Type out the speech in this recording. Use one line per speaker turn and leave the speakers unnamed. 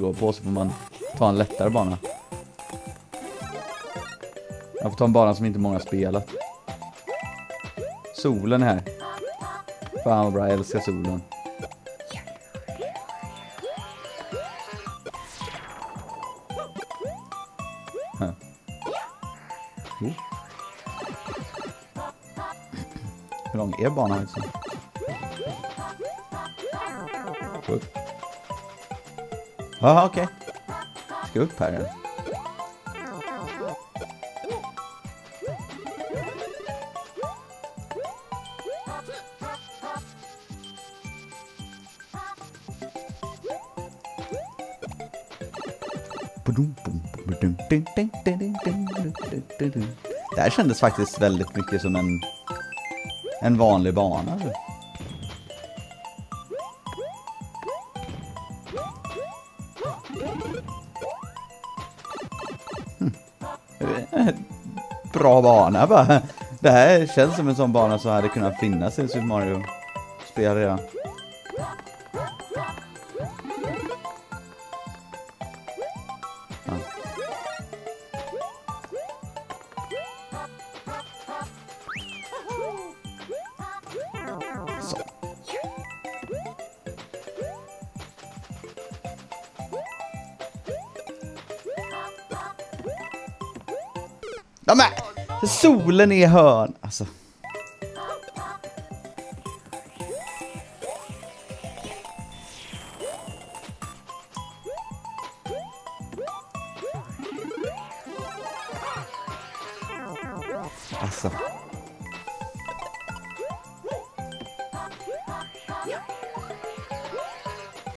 går på så får man ta en lättare bana. Jag får ta en bana som inte många spelat. Solen är här. Fan vad bra, jag älskar solen. Hur lång är banan liksom? Upp. Jaha, okej. Ska jag upp här igen. Det här kändes faktiskt väldigt mycket som en, en vanlig bana. Bra bana bara. Det här känns som en sån bana som hade kunnat finnas i Super Mario-spel redan. De är, solen är i hörn. Alltså. Alltså.